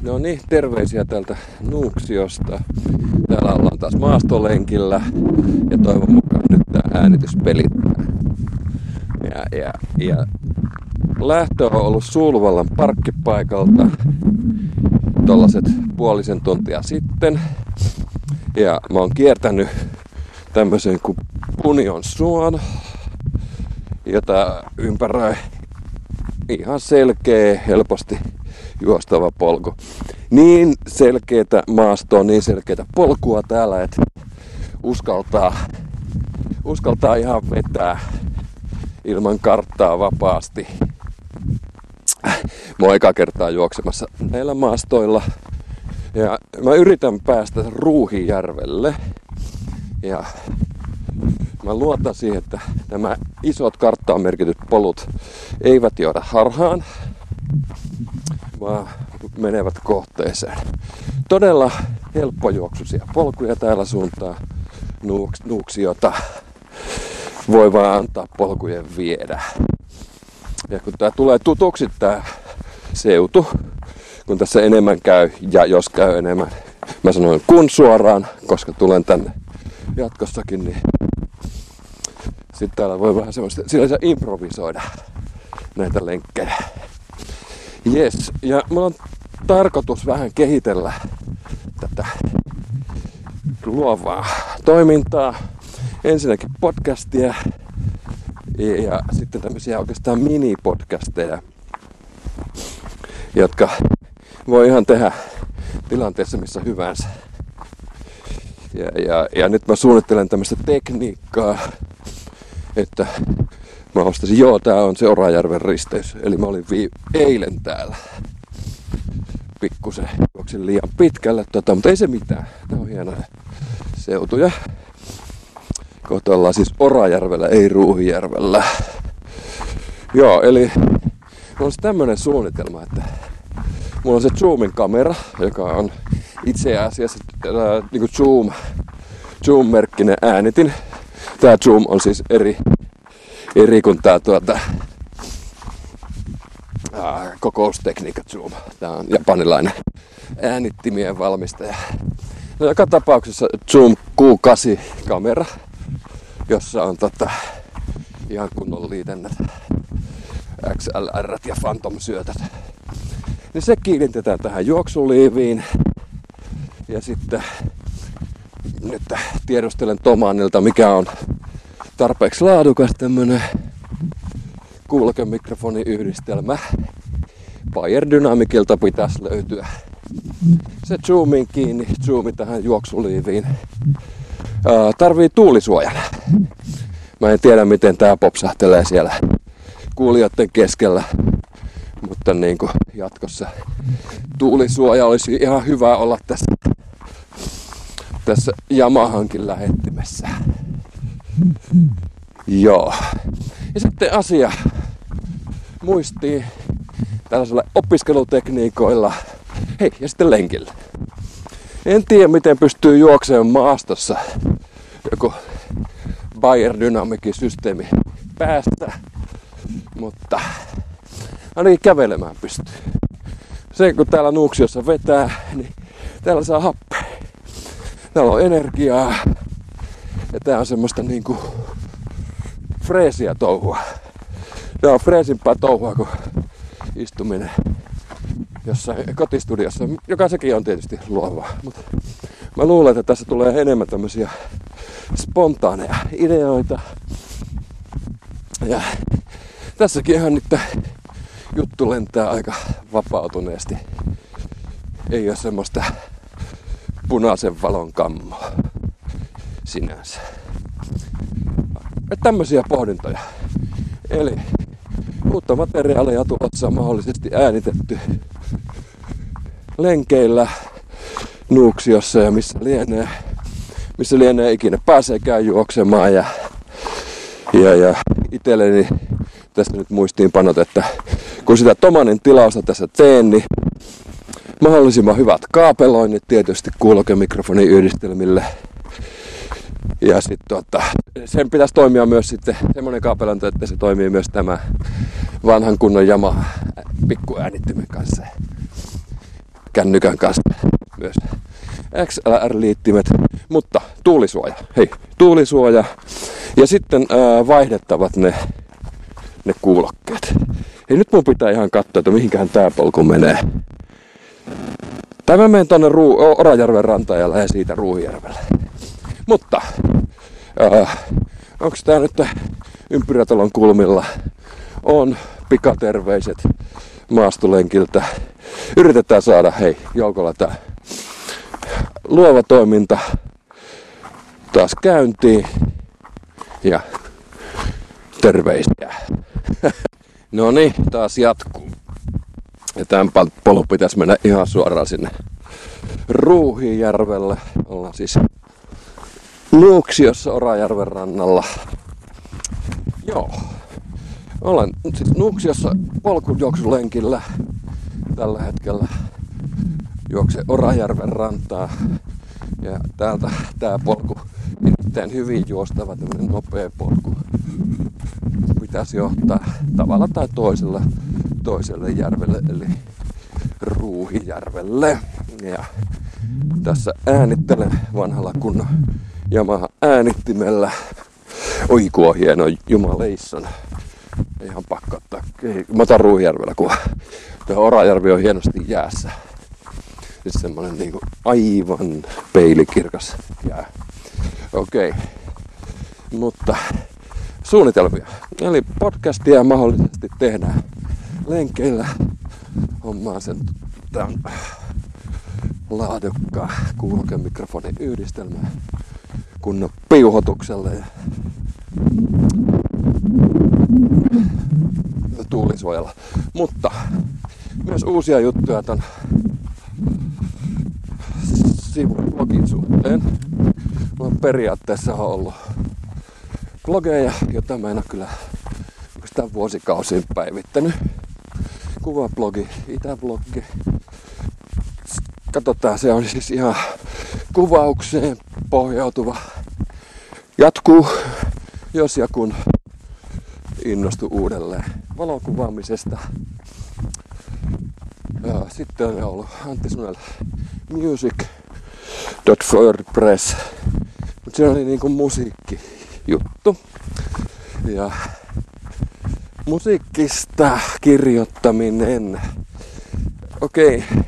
No niin, terveisiä täältä Nuuksiosta. Täällä ollaan taas maastolenkillä ja toivon mukaan nyt tää äänitys pelittää. Ja, ja, ja lähtö on ollut Sulvallan parkkipaikalta tollaset puolisen tuntia sitten. Ja mä oon kiertänyt tämmöisen kuin Punion suon, jota ympäröi ihan selkeä, helposti juostava polku. Niin selkeitä maastoa, niin selkeitä polkua täällä, että uskaltaa, uskaltaa ihan vetää ilman karttaa vapaasti. Mä oon eka kertaa juoksemassa näillä maastoilla. Ja mä yritän päästä Ruuhijärvelle. Ja mä luotan siihen, että nämä isot karttaan merkityt polut eivät johda harhaan, vaan menevät kohteeseen. Todella helppojuoksuisia polkuja täällä suuntaan nuuks, nuuksiota. Voi vaan antaa polkujen viedä. Ja kun tää tulee tutuksi tää seutu, kun tässä enemmän käy ja jos käy enemmän, mä sanoin kun suoraan, koska tulen tänne jatkossakin, niin sitten täällä voi vähän semmoista, sillä improvisoida näitä lenkkejä. Yes, ja mulla on tarkoitus vähän kehitellä tätä luovaa toimintaa. Ensinnäkin podcastia ja, sitten tämmöisiä oikeastaan mini-podcasteja, jotka voi ihan tehdä tilanteessa missä hyvänsä. Ja, ja, ja nyt mä suunnittelen tämmöistä tekniikkaa, että mä ostasin, joo tää on se Orajärven risteys. Eli mä olin vii- eilen täällä. Pikkusen juoksin liian pitkälle, tota, mutta ei se mitään. Tää on hienoja seutuja. Kohta ollaan siis Orajärvellä, ei Ruuhijärvellä. Joo, eli mulla on tämmönen suunnitelma, että mulla on se Zoomin kamera, joka on itse asiassa äh, niin Zoom, Zoom-merkkinen äänitin. Tää Zoom on siis eri, eri kuin tää tuota, kokoustekniikka Zoom. Tää on japanilainen äänittimien valmistaja. No, joka tapauksessa Zoom Q8-kamera, jossa on tota, ihan kunnon liitännät XLR ja Phantom-syötöt. Niin se kiinnitetään tähän juoksuliiviin. Ja sitten nyt tiedustelen Tomanilta, mikä on tarpeeksi laadukas tämmönen kuulokemikrofoniyhdistelmä. Bayer Dynamicilta pitäisi löytyä. Se zoomin kiinni, zoomi tähän juoksuliiviin. Ää, tarvii tuulisuojan. Mä en tiedä miten tää popsahtelee siellä kuulijoiden keskellä. Mutta niin kuin jatkossa tuulisuoja olisi ihan hyvä olla tässä, tässä Yamahankin lähettimessä. Joo. Ja sitten asia muistiin tällaisilla opiskelutekniikoilla. Hei, ja sitten lenkillä. En tiedä, miten pystyy juoksemaan maastossa joku Bayer Dynamicin systeemi päästä, mutta ainakin kävelemään pystyy. Se kun täällä Nuuksiossa vetää, niin täällä saa happea. Täällä on energiaa. Ja tää on semmoista niinku freesiä touhua. Tää on freesimpää touhua kuin istuminen jossain kotistudiossa, joka sekin on tietysti luovaa. Mutta mä luulen, että tässä tulee enemmän tämmöisiä spontaaneja ideoita. Ja tässäkin ihan nyt juttu lentää aika vapautuneesti. Ei ole semmoista punaisen valon kammoa sinänsä. Että tämmöisiä pohdintoja. Eli uutta materiaalia tulossa mahdollisesti äänitetty lenkeillä Nuuksiossa ja missä lienee, missä lienee ikinä pääseekään juoksemaan ja, ja, ja itselleni tästä nyt muistiinpanot, että kun sitä Tomanin tilausta tässä teen, niin mahdollisimman hyvät kaapeloinnit tietysti kuulokemikrofonin yhdistelmille. Ja sitten tota, sen pitäisi toimia myös sitten semmoinen kaapelointi, että se toimii myös tämä vanhan kunnon Yamaha pikkuäänittimen kanssa. kännykän kanssa myös XLR-liittimet, mutta tuulisuoja. Hei, tuulisuoja. Ja sitten ää, vaihdettavat ne, ne kuulokkeet. Hei, nyt mun pitää ihan katsoa, että mihinkään tää polku menee. Tai mä menen tonne Ruu- Orajärven rantaan ja siitä Ruuhijärvelle. Mutta, ää, onks tää nyt ympyrätalon kulmilla? On pikaterveiset maastolenkiltä. Yritetään saada, hei, joukolla tää luova toiminta taas käyntiin. Ja terveisiä. no niin, taas jatkuu. Ja tämän polun pitäisi mennä ihan suoraan sinne Ruuhijärvelle. Ollaan siis Nuuksiossa Orajärven rannalla. Joo. Olen siis Nuuksiossa polkujuoksulenkillä tällä hetkellä. Juokse Orajärven rantaa. Ja täältä tää polku erittäin hyvin juostava tämmönen nopea polku pitäisi johtaa tavalla tai toisella toiselle järvelle eli Ruuhijärvelle. Ja tässä äänittelen vanhalla kunnon Yamaha äänittimellä. Oi kuo hieno jumaleisson. Ihan pakko ottaa. Mä otan Ruuhijärvellä kun Tuo Orajärvi on hienosti jäässä. Nyt semmonen niinku aivan peilikirkas jää. Okei. Okay. Mutta suunnitelmia. Eli podcastia mahdollisesti tehdään lenkeillä. Hommaa sen tämän laadukkaan kuulokemikrofonin yhdistelmää kunnon piuhotukselle ja tuulisuojalla. Mutta myös uusia juttuja ton sivublogin suhteen. Mulla on periaatteessa ollut blogeja, jota mä en ole kyllä sitä vuosikausiin päivittänyt. Kuvablogi, itäblogi. Katsotaan, se on siis ihan kuvaukseen pohjautuva. Jatkuu, jos ja kun innostu uudelleen valokuvaamisesta. Ja sitten on ollut Antti Sunel music.wordpress. Mutta se oli niinku musiikki juttu. Ja musiikkista kirjoittaminen. Okei, okay.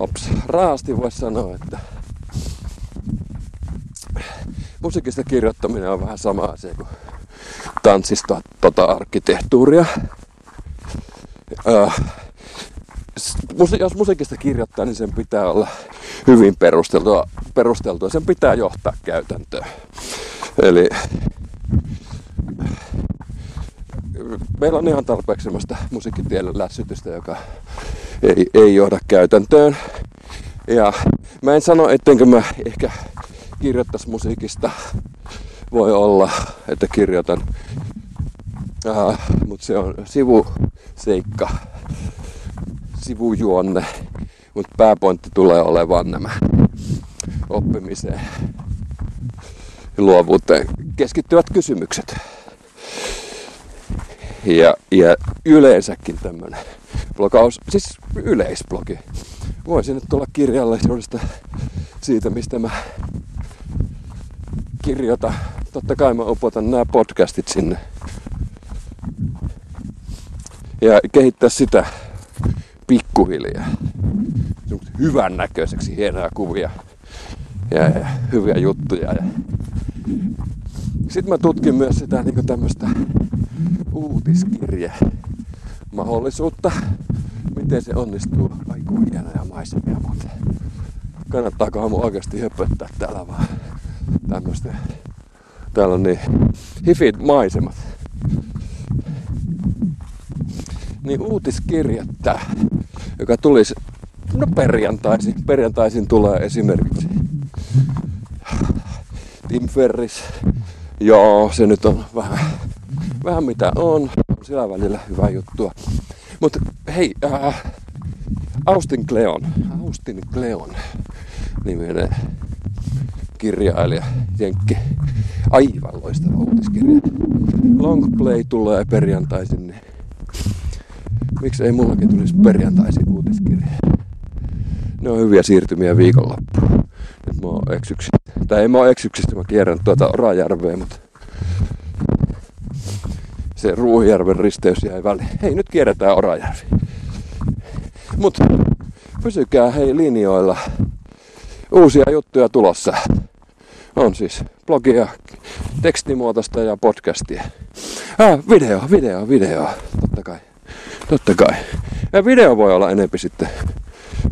ops, raasti voisi sanoa, että musiikista kirjoittaminen on vähän sama asia kuin tanssista tota arkkitehtuuria. Öö, jos musiikista kirjoittaa, niin sen pitää olla hyvin perusteltua. perusteltua. Sen pitää johtaa käytäntöön. Eli meillä on ihan tarpeeksi sellaista musiikkitiedon lässytystä, joka ei, ei johda käytäntöön. Ja mä en sano, ettenkö mä ehkä kirjoittaisi musiikista. Voi olla, että kirjoitan. Uh, mutta se on sivuseikka, sivujuonne. Mutta pääpointti tulee olemaan nämä oppimiseen ja luovuuteen keskittyvät kysymykset. Ja, ja yleensäkin tämmönen blogaus, siis yleisblogi. Voisin nyt tulla kirjallisuudesta siitä, mistä mä kirjoitan. Totta kai mä upotan nämä podcastit sinne. Ja kehittää sitä pikkuhiljaa. Hyvän näköiseksi, hienoja kuvia ja, ja hyviä juttuja. Ja sitten mä tutkin myös sitä niin tämmöistä uutiskirje mahdollisuutta. Miten se onnistuu. Ai hienoja maisemia mutta Kannattaako mun oikeasti höpöttää täällä vaan tämmöistä. Täällä on niin hifit maisemat. Niin uutiskirjettä, joka tulisi no perjantaisin. Perjantaisin tulee esimerkiksi Tim Ferris. Joo, se nyt on vähän, vähän mitä on. On sillä välillä hyvä juttua. Mutta hei, äh, Austin Kleon, Austin Kleon niminen kirjailija, Jenkki. Aivan loistava uutiskirja. Long Play tulee perjantaisin, niin miksi ei mullakin tulisi perjantaisin uutiskirja? Ne on hyviä siirtymiä viikonloppuun. Nyt mä oon eksyksistä. Tai ei mä oon eksyksistä, mä kierrän tuota Orajärveä, mutta se Ruuhijärven risteys jäi väliin. Hei, nyt kierretään Orajärvi. Mutta pysykää hei linjoilla. Uusia juttuja tulossa. On siis blogia, tekstimuotoista ja podcastia. Ah, video, video, video. Totta kai. Totta kai. Ja video voi olla enempi sitten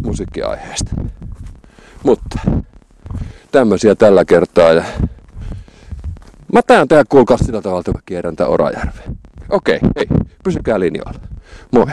musiikkiaiheesta. Mutta tämmöisiä tällä kertaa. Ja mä tään tehdä kuulkaa sillä tavalla, että mä kierrän tää. Okei, hei, pysykää linjoilla. Moi.